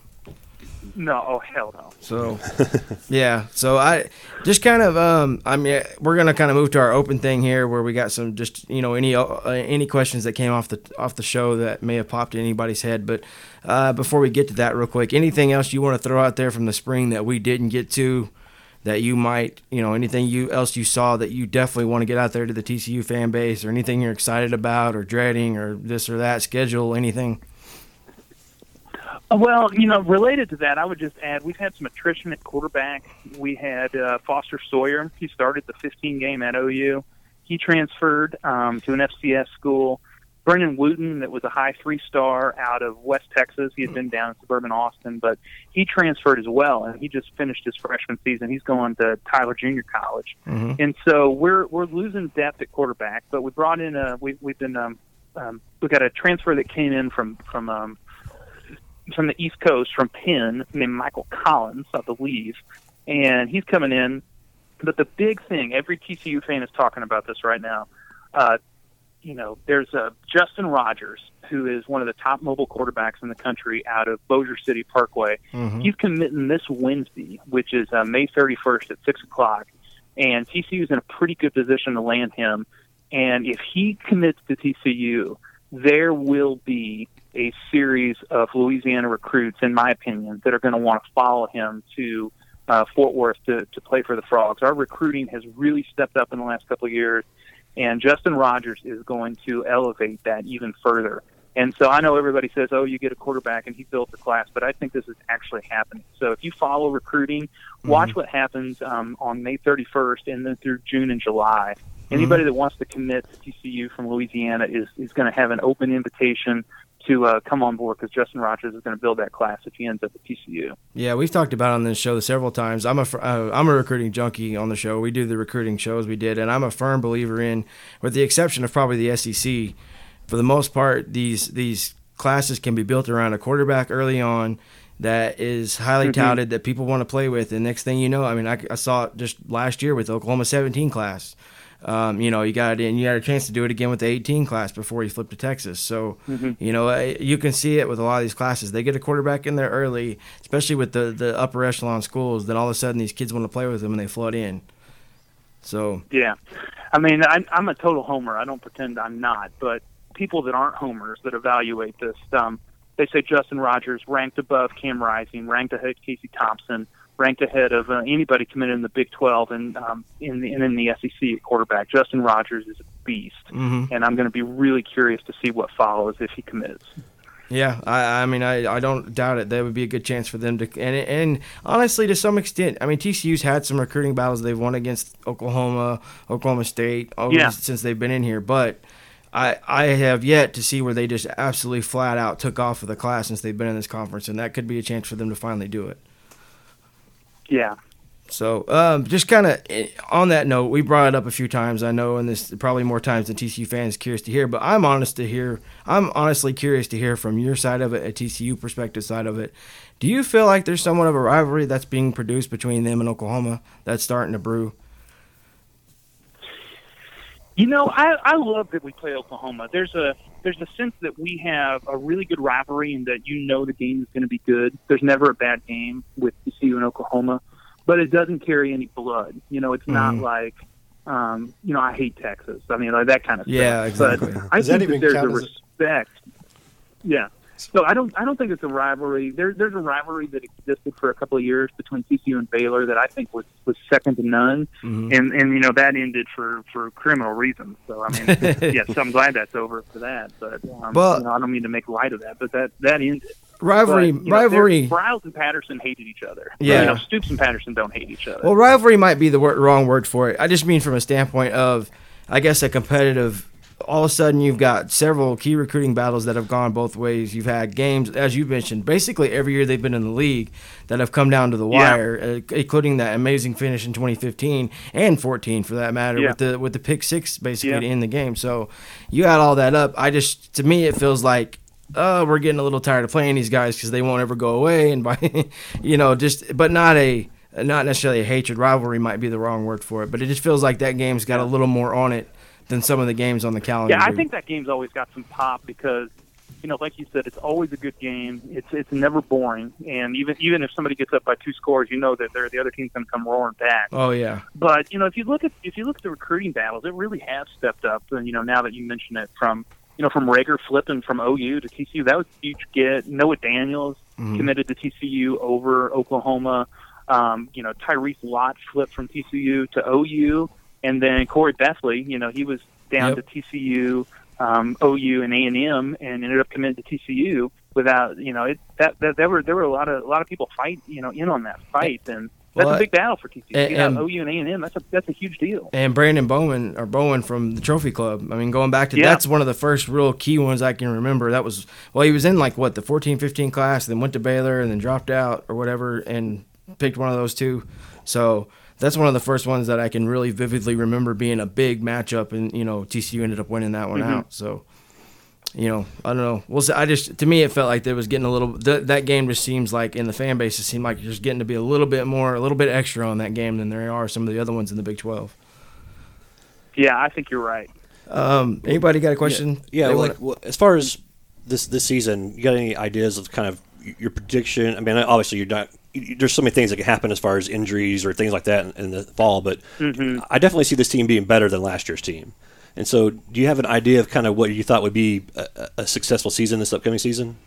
No, oh hell no. So, yeah. So I just kind of um I mean we're gonna kind of move to our open thing here where we got some just you know any uh, any questions that came off the off the show that may have popped in anybody's head. But uh, before we get to that, real quick, anything else you want to throw out there from the spring that we didn't get to? That you might, you know, anything you else you saw that you definitely want to get out there to the TCU fan base, or anything you're excited about, or dreading, or this or that schedule, anything. Uh, Well, you know, related to that, I would just add we've had some attrition at quarterback. We had uh, Foster Sawyer. He started the 15 game at OU. He transferred um, to an FCS school. Brendan Wooten, that was a high three star out of West Texas. He had been down in suburban Austin, but he transferred as well, and he just finished his freshman season. He's going to Tyler Junior College, hmm and so we're we're losing depth at quarterback. But we brought in a we we've been um, um, we got a transfer that came in from from um, from the East Coast from Penn named Michael Collins, I believe, and he's coming in. But the big thing, every TCU fan is talking about this right now. Uh, you know, there's uh, Justin Rogers, who is one of the top mobile quarterbacks in the country out of Bossier City Parkway. hmm He's committing this Wednesday, which is uh, May 31st at 6 o'clock. And TCU is in a pretty good position to land him. And if he commits to TCU, there will be a series of Louisiana recruits, in my opinion, that are going to want to follow him to uh, Fort Worth to, to play for the Frogs. Our recruiting has really stepped up in the last couple of years, and Justin Rogers is going to elevate that even further. And so I know everybody says, "Oh, you get a quarterback and he built the class," but I think this is actually happening. So if you follow recruiting, watch what happens um, on May 31st and then through June and July. Anybody that wants to commit to TCU from Louisiana is is going to have an open invitation to uh, come on board because Justin Rogers is going to build that class if he ends up at TCU. Yeah, we've talked about it on this show several times. I'm a fir- uh, I'm a recruiting junkie on the show. We do the recruiting shows we did, and I'm a firm believer in, with the exception of probably the SEC, for the most part, these these classes can be built around a quarterback early on that is highly Mhm. touted that people want to play with. And next thing you know, I mean, I, I saw it just last year with Oklahoma 17 class. Um, you know, you got and you had a chance to do it again with the 18 class before you flipped to Texas. So, Mm-hmm. you know, you can see it with a lot of these classes. They get a quarterback in there early, especially with the the upper echelon schools. Then all of a sudden, these kids want to play with them and they flood in. So, Yeah, I mean, I'm, I'm a total homer. I don't pretend I'm not, but people that aren't homers that evaluate this, um, they say Justin Rogers ranked above Cam Rising, ranked ahead of Casey Thompson, ranked ahead of uh, anybody committed in the Big 12 and um, in the, and in the SEC at quarterback. Justin Rogers is a beast, mhm. and I'm going to be really curious to see what follows if he commits. Yeah, I, I mean, I, I don't doubt it. That would be a good chance for them to, and and honestly, to some extent, I mean, TCU's had some recruiting battles they've won against Oklahoma, Oklahoma State, Yeah. since they've been in here. But I I have yet to see where they just absolutely flat out took off of the class since they've been in this conference, and that could be a chance for them to finally do it. Yeah, So, um, just kind of on that note, we brought it up a few times. I know, and this probably more times than TCU fans curious to hear. But I'm honest to hear. I'm honestly curious to hear from your side of it, a TCU perspective side of it. Do you feel like there's somewhat of a rivalry that's being produced between them and Oklahoma that's starting to brew? You know, I, I love that we play Oklahoma. There's a there's a sense that we have a really good rivalry and that you know the game is going to be good. There's never a bad game with TCU and Oklahoma, but it doesn't carry any blood. You know, it's not Mhm. like um, you know I hate Texas. I mean, like that kind of Yeah, stuff. Yeah, exactly. But I Does that think even that there's a count as a- respect. Yeah. So I don't I don't think it's a rivalry. There, there's a rivalry that existed for a couple of years between TCU and Baylor that I think was, was second to none, Mhm. and and you know that ended for for criminal reasons. So I mean, yes, I'm glad that's over for that. But um, Well- you know, I don't mean to make light of that, but that that ended. Rivalry, But, you know, rivalry. Briles and Patterson hated each other. Yeah. you know, Stoops and Patterson don't hate each other. Well, rivalry might be the wor- wrong word for it. I just mean from a standpoint of, I guess, a competitive. All of a sudden, you've got several key recruiting battles that have gone both ways. You've had games, as you mentioned, basically every year they've been in the league that have come down to the Yeah. wire, uh, including that amazing finish in 2015 and 14, for that matter, Yeah. with the with the pick six basically Yeah. to end the game. So you add all that up. I just, to me, it feels like. Uh, we're getting a little tired of playing these guys because they won't ever go away, and by, you know, just but not a not necessarily a hatred rivalry might be the wrong word for it, but it just feels like that game's got a little more on it than some of the games on the calendar. Yeah, I think that game's always got some pop because, you know, like you said, it's always a good game. It's it's never boring, and even even if somebody gets up by two scores, you know that they're, the other team's going to come roaring back. Oh yeah, But you know, if you look at if you look at the recruiting battles, it really has stepped up. And you know, now that you mention it, from you know from Reagor flipping from OU to TCU, that was a huge get. Noah Daniels Mhm. committed to TCU over Oklahoma. Um, you know, Tyrese Lott flipped from TCU to OU, and then Corey Bethley. You know, he was down Yep. to TCU, um, OU, and A and M, and ended up committing to TCU without you know it. That, that there were there were a lot of a lot of people fight you know in on that fight and. That's Well, a big battle for TCU. and- You and- OU and A and M. That's a that's a huge deal. and Brandon Bowman or Bowen from the Trophy Club. I mean, going back to Yeah. that's one of the first real key ones I can remember. That was well, he was in like what the 14-15 class, then went to Baylor and then dropped out or whatever, and picked one of those two. So that's one of the first ones that I can really vividly remember being a big matchup, and you know TCU ended up winning that one Mm-hmm. out. So. You know, I don't know. Well, I just to me it felt like there was getting a little. Th- that game just seems like in the fan base, it seemed like you're just getting to be a little bit more, a little bit extra on that game than there are some of the other ones in the Big Twelve. Yeah, I think you're right. Um, anybody got a question? Yeah, They well, like, well, as far as this this season, you got any ideas of kind of your prediction? I mean, obviously you're not. There's so many things that can happen as far as injuries or things like that in, in the fall, but mm-hmm. I definitely see this team being better than last year's team. And so, do you have an idea of kind of what you thought would be a, a- a successful season this upcoming season?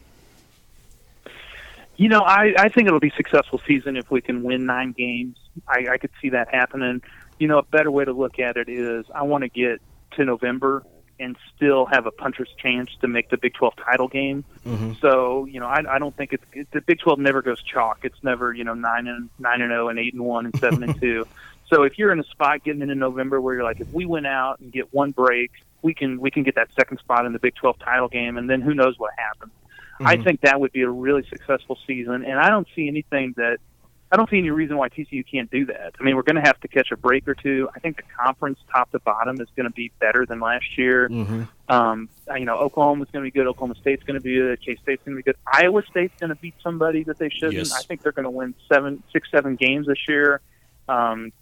You know, I, I think it'll be a successful season if we can win nine games. I, I could see that happening. You know, a better way to look at it is I want to get to November and still have a puncher's chance to make the Big 12 title game. Mm-hmm. So, you know, I, I don't think it's it, the Big 12 never goes chalk. It's never, you know, 9 and 9 and 0 and 8 and 1 and 7 and 2. So, if you're in a spot getting into November where you're like if we win out and get one break, we can we can get that second spot in the Big 12 title game and then who knows what happens. I mm-hmm. think that would be a really successful season, and I don't see anything that I don't see any reason why TCU can't do that. I mean, we're going to have to catch a break or two. I think the conference, top to bottom, is going to be better than last year. Mhm. Um, you know, Oklahoma's going to be good. Oklahoma State's going to be good. K State's going to be good. Iowa State's going to beat somebody that they shouldn't. Yes. I think they're going to win seven, six, seven games this year. Um,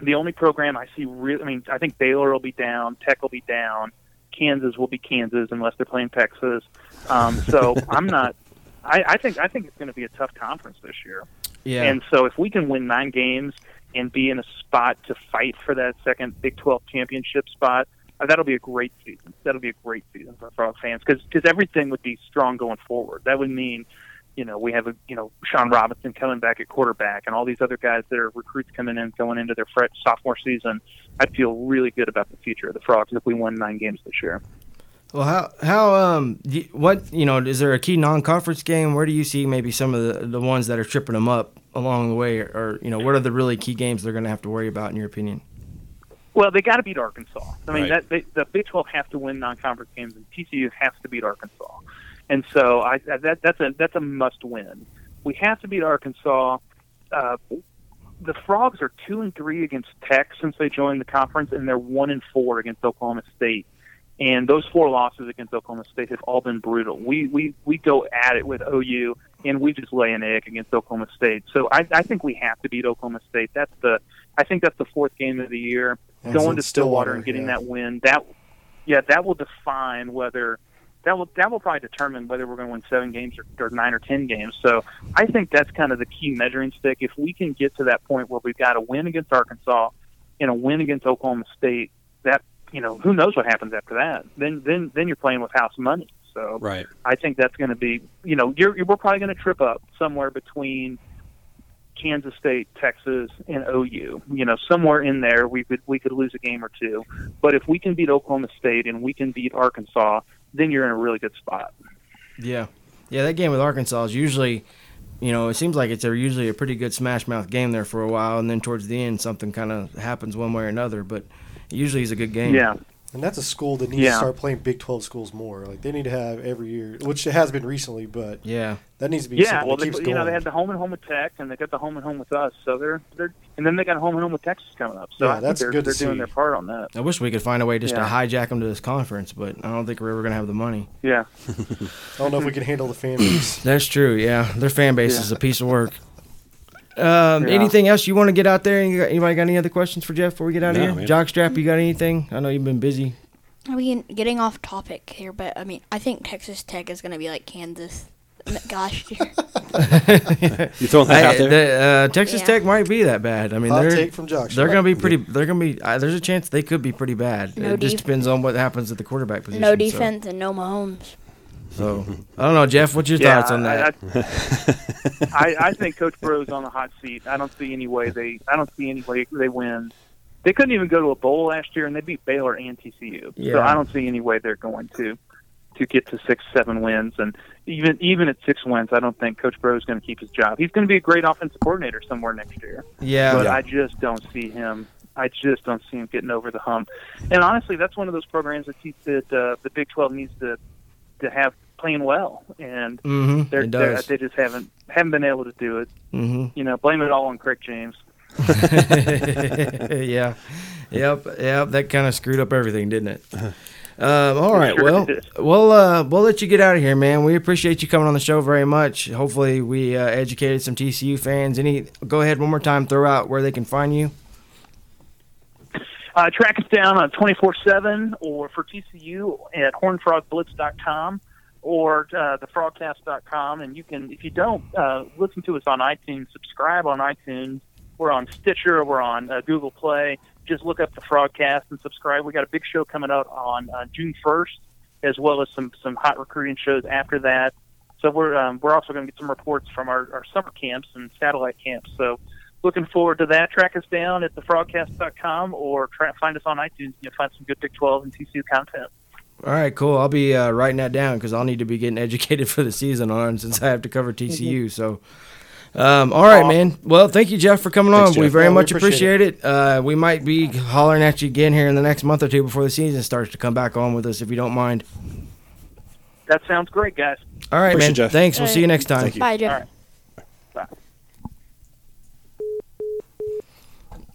the only program I see really, I mean, I think Baylor will be down, Tech will be down, Kansas will be Kansas unless they're playing Texas. Um, so I'm not. I, I think I think it's going to be a tough conference this year. Yeah. And so if we can win nine games and be in a spot to fight for that second Big 12 championship spot, uh, that'll be a great season. That'll be a great season for Frog fans because because everything would be strong going forward. That would mean, you know, we have a you know Shawn Robinson coming back at quarterback and all these other guys that are recruits coming in going into their sophomore season. I'd feel really good about the future of the Frogs if we won nine games this year. Well, how how um y- what you know is there a key non-conference game? Where do you see maybe some of the the ones that are tripping them up along the way, or you know what are the really key games they're going to have to worry about in your opinion? Well, they got to beat Arkansas. I mean, Right. that they, the Big 12 have to win non-conference games, and TCU has to beat Arkansas. And so I, that that's a that's a must-win. We have to beat Arkansas. Uh, the Frogs are two and three against Tech since they joined the conference, and they're one and four against Oklahoma State. And those four losses against Oklahoma State have all been brutal. We we we go at it with OU, and we just lay an egg against Oklahoma State. So I, I think we have to beat Oklahoma State. That's the I think that's the fourth game of the year. That's Going to Stillwater Stillwater, and getting yeah. that win that yeah that will define whether that will that will probably determine whether we're going to win seven games or, or nine or ten games. So I think that's kind of the key measuring stick. If we can get to that point where we've got a win against Arkansas and a win against Oklahoma State, that you know who knows what happens after that. Then then then you're playing with house money. So Right. I think that's going to be you know you're, you're we're probably going to trip up somewhere between Kansas State, Texas, and OU. You know, somewhere in there we could we could lose a game or two. But if we can beat Oklahoma State and we can beat Arkansas, then you're in a really good spot. Yeah, yeah, that game with Arkansas is usually, you know, it seems like it's a, usually a pretty good smash mouth game there for a while, and then towards the end something kind of happens one way or another. But it usually is a good game. Yeah. And that's a school that needs Yeah. to start playing Big 12 schools more. Like they need to have every year, which it has been recently, but yeah, that needs to be Yeah, something well, that they, keeps you going. know, they had the home and home with Tech, and they got the home and home with us. So they're they're, and then they got home and home with Texas coming up. So Yeah, that's they're, good they're doing see. their part on that. I wish we could find a way just to hijack them to this conference, but I don't think we're ever gonna have the money. Yeah. I don't know if we can handle the fan base. That's true. Yeah, their fan base Yeah. is a piece of work. Um, Yeah. Anything else you want to get out there? Anybody got any other questions for Geoff before we get out No, of here? man. Jockstrap, you got anything? I know you've been busy. I mean, getting off topic here, but I mean, I think Texas Tech is going to be like Kansas Gosh, year. You throwing that out there? the, uh, Texas Yeah. Tech might be that bad. I mean, Hot they're take from Jock. they're going to be pretty. They're going to be. Uh, there's a chance they could be pretty bad. No it just depends on what happens at the quarterback position. no so- defense and no Mahomes. So, I don't know, Geoff. What's your yeah, thoughts on that? I, I, I think Coach Bro's on the hot seat. I don't see any way they. I don't see any way they win. They couldn't even go to a bowl last year, and they beat Baylor and TCU. Yeah. So I don't see any way they're going to to get to six, seven wins. And even even at six wins, I don't think Coach Bro is going to keep his job. He's going to be a great offensive coordinator somewhere next year. yeah, but Yeah. I just don't see him. I just don't see him getting over the hump. And honestly, that's one of those programs that, te- that uh, the Big Twelve needs to to have playing well, and mm-hmm, they're, they're they just haven't haven't been able to do it. mm-hmm. You know, blame it all on Craig James. yeah. Yep. Yep. That kind of screwed up everything, didn't it? Um, all right. sure Well, we'll uh, we'll let you get out of here, man. We appreciate you coming on the show very much. Hopefully, we uh, educated some TCU fans. Any? Go ahead one more time. Throw out where they can find you. Uh, track us down on 24-7 or for TCU at hornedfrogblitz.com or uh, thefrogcast.com. And you can, if you don't, uh, listen to us on iTunes, subscribe on iTunes. We're on Stitcher. We're on uh, Google Play. Just look up the Frogcast and subscribe. We got a big show coming out on uh, June 1st, as well as some some hot recruiting shows after that. So we're um, we're also going to get some reports from our, our summer camps and satellite camps. So looking forward to that. Track us down at thefrogcast.com or try, find us on iTunes. You'll find some good Big 12 and TCU content. All right, cool. I'll be uh, writing that down because I'll need to be getting educated for the season on since I have to cover TCU. So, um, all right, man. Well, thank you, Geoff, for coming Thanks, on. We Geoff. very Yeah, we much appreciate appreciate it. Uh, we might be hollering at you again here in the next month or two before the season starts to come back on with us, if you don't mind. That sounds great, guys. All right, Appreciate man. Geoff. Thanks. We'll All see you next time. Thank you. Bye, Geoff. All right.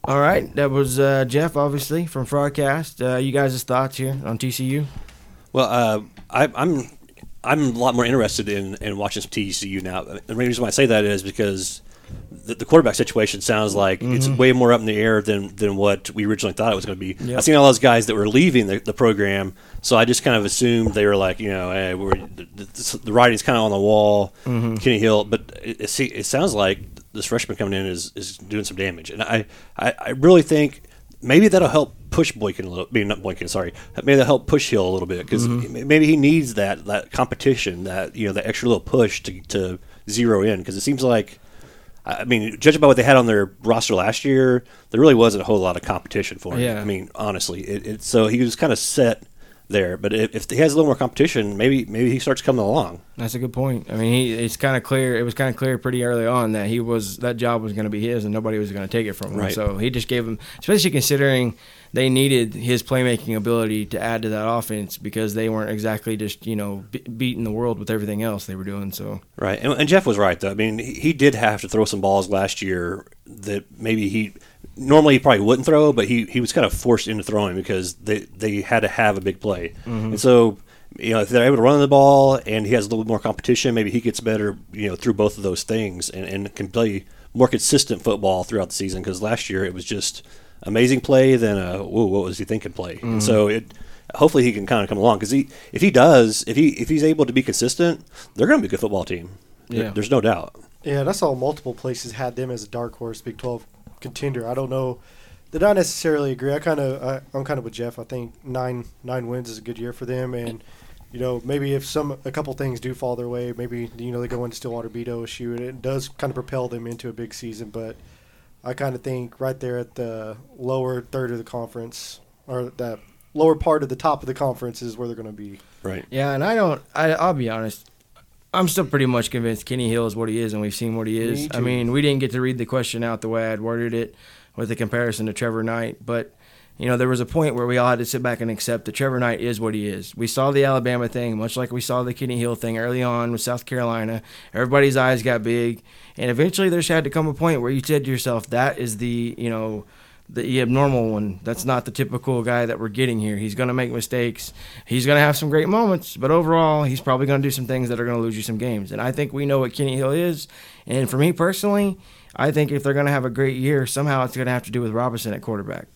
All right, that was uh, Geoff, obviously from FrogCast. Uh, you guys' thoughts here on TCU? Well, uh, I, I'm I'm a lot more interested in, in watching some TCU now. The main reason why I say that is because the, the quarterback situation sounds like it's way more up in the air than than what we originally thought it was going to be. Yep. I've seen all those guys that were leaving the, the program, so I just kind of assumed they were like, you know, hey, we're, the, the, the writing's kind of on the wall, Kenny Hill. But it, it, see, it sounds like this freshman coming in is, is doing some damage, and I, I, I really think maybe that'll help push Boykin a little. I mean, not Boykin, sorry. Maybe that'll help push Hill a little bit because mm-hmm. maybe he needs that that competition, that you know, that extra little push to to zero in because it seems like. I mean, judging by what they had on their roster last year, there really wasn't a whole lot of competition for him. Yeah. I mean, honestly, it, it, so he was kind of set there. But if, if he has a little more competition, maybe maybe he starts coming along. That's a good point. I mean, he, it's kind of clear. It was kind of clear pretty early on that he was that job was going to be his, and nobody was going to take it from him. Right. So he just gave him, especially considering they needed his playmaking ability to add to that offense because they weren't exactly just you know be- beating the world with everything else they were doing. So Right, and, and Geoff was right though. I mean, he, he did have to throw some balls last year that maybe he normally he probably wouldn't throw, but he, he was kind of forced into throwing because they they had to have a big play, mm-hmm. and so you know if they're able to run the ball and he has a little bit more competition, maybe he gets better you know through both of those things and, and can play more consistent football throughout the season. Because last year it was just amazing play, then uh, a whoa, what was he thinking play, and mm-hmm. so it. Hopefully he can kind of come along because he, if he does, if he if he's able to be consistent, they're going to be a good football team. Yeah. There's no doubt. Yeah, and I saw multiple places had them as a dark horse Big 12 contender. I don't know. Did I necessarily agree? I kind of, I, I'm kind of with Geoff. I think nine nine wins is a good year for them, and you know maybe if some a couple things do fall their way, maybe you know they go into Stillwater beat OSU, and it does kind of propel them into a big season. But I kind of think right there at the lower third of the conference, or that lower part of the top of the conference is where they're going to be. Right. yeah, and I don't. I, I'll be honest. I'm still pretty much convinced Kenny Hill is what he is, and we've seen what he is. Me I mean, we didn't get to read the question out the way I'd worded it with the comparison to Trevor Knight, but you know, there was a point where we all had to sit back and accept that Trevor Knight is what he is. We saw the Alabama thing, much like we saw the Kenny Hill thing early on with South Carolina. Everybody's eyes got big, and eventually there had to come a point where you said to yourself, "That is the you know." The abnormal one. That's not the typical guy that we're getting here. He's going to make mistakes. He's going to have some great moments, but overall, he's probably going to do some things that are going to lose you some games. And I think we know what Kenny Hill is. And for me personally, I think if they're going to have a great year, somehow it's going to have to do with Robinson at quarterback.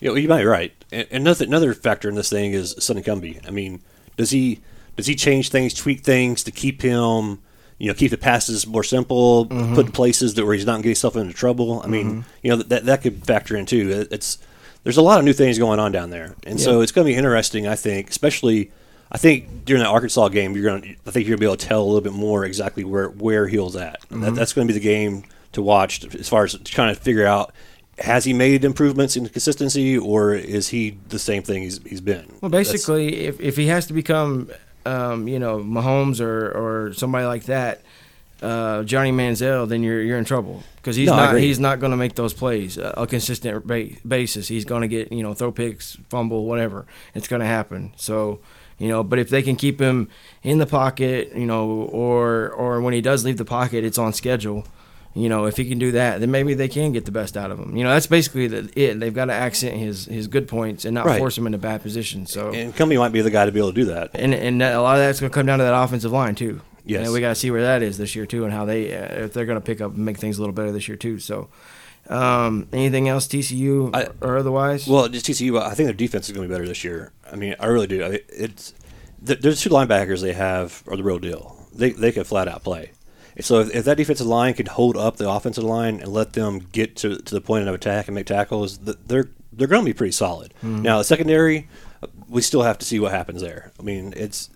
Yeah, well, you might be right. And another another factor in this thing is Sonny Cumbie. I mean, does he does he change things, tweak things to keep him, you know, keep the passes more simple, mm-hmm. put in places that where he's not getting himself into trouble? I mean, mm-hmm. you know, that that could factor in too. It's there's a lot of new things going on down there, and so it's going to be interesting. I think, especially. I think during that Arkansas game, you're going. to I think you're going to be able to tell a little bit more exactly where where Hill's at. That, mm-hmm. that's going to be the game to watch as far as trying to figure out has he made improvements in consistency or is he the same thing he's, he's been? Well, That's- basically, if, if he has to become, um, you know, Mahomes or, or somebody like that, uh, Johnny Manziel, then you're you're in trouble because he's No, not he's not going to make those plays uh, a consistent ba- basis. He's going to get you know throw picks, fumble, whatever. It's going to happen. So. You know, but if they can keep him in the pocket, you know, or or when he does leave the pocket, it's on schedule. You know, if he can do that, then maybe they can get the best out of him. You know, that's basically the, it. They've got to accent his his good points and not Right. force him into bad positions. So and Cumbie might be the guy to be able to do that. and and a lot of that's going to come down to that offensive line too. Yes. and we got to see where that is this year too, and how they uh, if they're going to pick up and make things a little better this year too. So, um, anything else TCU I- or otherwise? Well, just TCU, I think their defense is going to be better this year. I mean, I really do. I mean, it's there's two linebackers they have are the real deal. They they can flat out play. So if, if that defensive line can hold up the offensive line and let them get to, to the point of attack and make tackles, they're they're going to be pretty solid. Now the secondary, uh, we still have to see what happens there. I mean, it's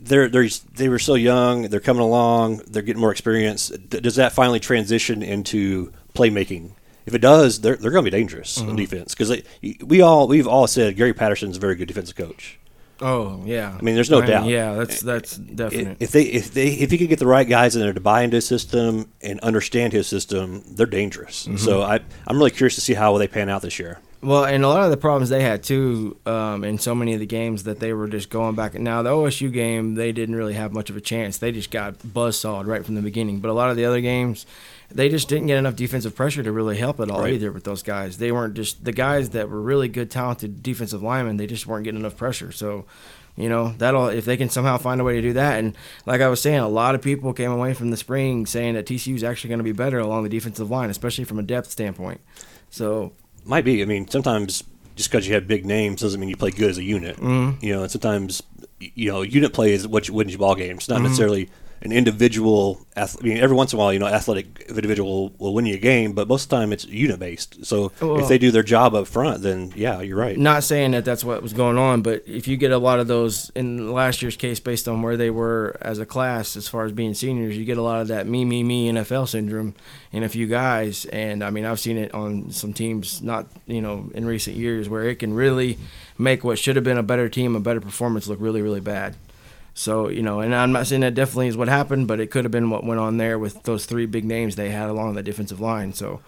they're they're they were so young. They're coming along. They're getting more experience. Does that finally transition into playmaking? If it does, they're they're going to be dangerous on defense because we all we've all said Gary Patterson's a very good defensive coach. Oh yeah, I mean, there's no mean, doubt. Yeah, that's that's definite. If they if they if he could get the right guys in there to buy into his system and understand his system, they're dangerous. Mm-hmm. So I I'm really curious to see how they pan out this year. Well, and a lot of the problems they had too um, in so many of the games that they were just going back. Now the OSU game, they didn't really have much of a chance. They just got buzzsawed right from the beginning. But a lot of the other games, they just didn't get enough defensive pressure to really help at all Right. either with those guys. They weren't just the guys that were really good, talented defensive linemen. They just weren't getting enough pressure. So You know, that'll if they can somehow find a way to do that. And like I was saying, a lot of people came away from the spring saying that TCU is actually going to be better along the defensive line, especially from a depth standpoint. So Might be. I mean, sometimes just because you have big names doesn't mean you play good as a unit. Mm-hmm. You know, and sometimes you know unit play is what you wins you ball games, not necessarily an individual. ath- I mean, every once in a while, you know, athletic individual will win you a game, but most of the time it's unit based. So Well- if they do their job up front, then yeah, you're right. not saying that that's what was going on, but if you get a lot of those in last year's case, based on where they were as a class, as far as being seniors, you get a lot of that me, me, me NFL syndrome in a few guys. And I mean, I've seen it on some teams, not you know, in recent years, where it can really make what should have been a better team, a better performance, look really, really bad. So you know, and I'm not saying that definitely is what happened, but it could have been what went on there with those three big names they had along the defensive line. So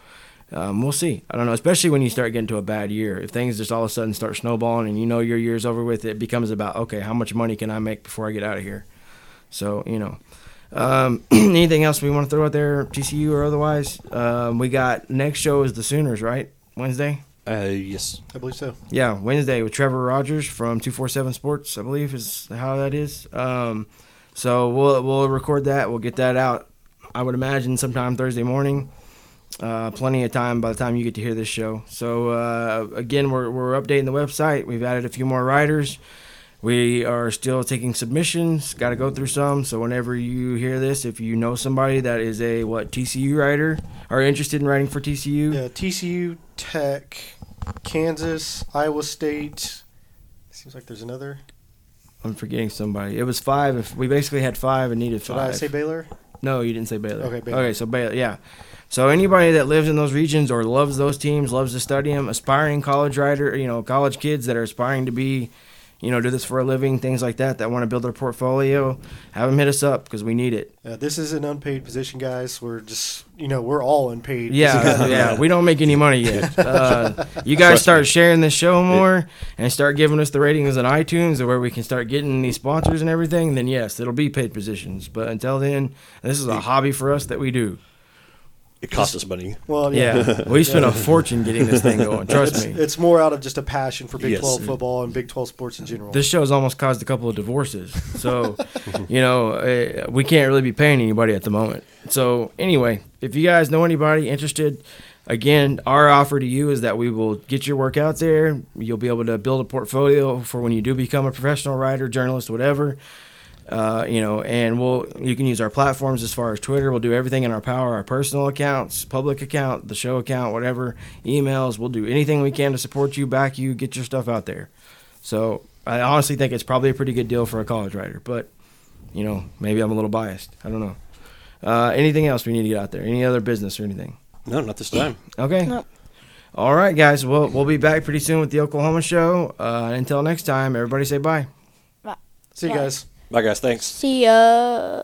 um, we'll see. I don't know, especially when you start getting to a bad year. If things just all of a sudden start snowballing and you know your year's over with, it becomes about okay, how much money can I make before I get out of here? So you know, um, anything else we want to throw out there, TCU or otherwise? Um, we got next show is the Sooners, right? Wednesday. Uh, yes. I believe so. Yeah, Wednesday with Trevor Rogers from two four seven Sports, I believe is how that is. Um, so we'll we'll record that. We'll get that out. I would imagine sometime Thursday morning. Uh, plenty of time by the time you get to hear this show. So uh, again, we're we're updating the website. We've added a few more writers. We are still taking submissions. Got to go through some. So whenever you hear this, if you know somebody that is a what TCU writer or interested in writing for TCU, Yeah, TCU, Tech, Kansas, Iowa State. Seems like there's another. I'm forgetting somebody. It was five. If we basically had five and needed Did five. I say Baylor? No, you didn't say Baylor. Okay, Baylor. Okay, so Baylor, yeah. So anybody that lives in those regions or loves those teams, loves to study them, aspiring college writer, you know, college kids that are aspiring to be, you know, do this for a living, things like that, that want to build their portfolio, have them hit us up because we need it. Uh, this is an unpaid position, guys. We're just, you know, we're all unpaid. Yeah, yeah. We don't make any money yet. Uh, you guys start sharing this show more and start giving us the ratings on iTunes, or where we can start getting these sponsors and everything. Then yes, it'll be paid positions. But until then, this is a hobby for us that we do. It costs us money. Well, yeah. Yeah, we spent a fortune getting this thing going. Trust It's, me. it's more out of just a passion for Big Yes. 12 football and Big 12 sports in general. This show show's almost caused a couple of divorces, so you know uh, we can't really be paying anybody at the moment. So anyway, if you guys know anybody interested, again, our offer to you is that we will get your work out there. You'll be able to build a portfolio for when you do become a professional writer, journalist, whatever. Uh, you know, and we'll you can use our platforms as far as Twitter. We'll do everything in our power, our personal accounts, public account, the show account, whatever, emails. We'll do anything we can to support you, back you, get your stuff out there. So I honestly think it's probably a pretty good deal for a college writer, but you know, maybe I'm a little biased. I don't know. Uh, anything else we need to get out there? Any other business or anything? No, not this time. Okay. Nope. All right, guys. Well, we'll be back pretty soon with the Oklahoma show. Uh, until next time, everybody say bye. Bye. See you Yeah. guys. Bye, guys. Thanks. See ya.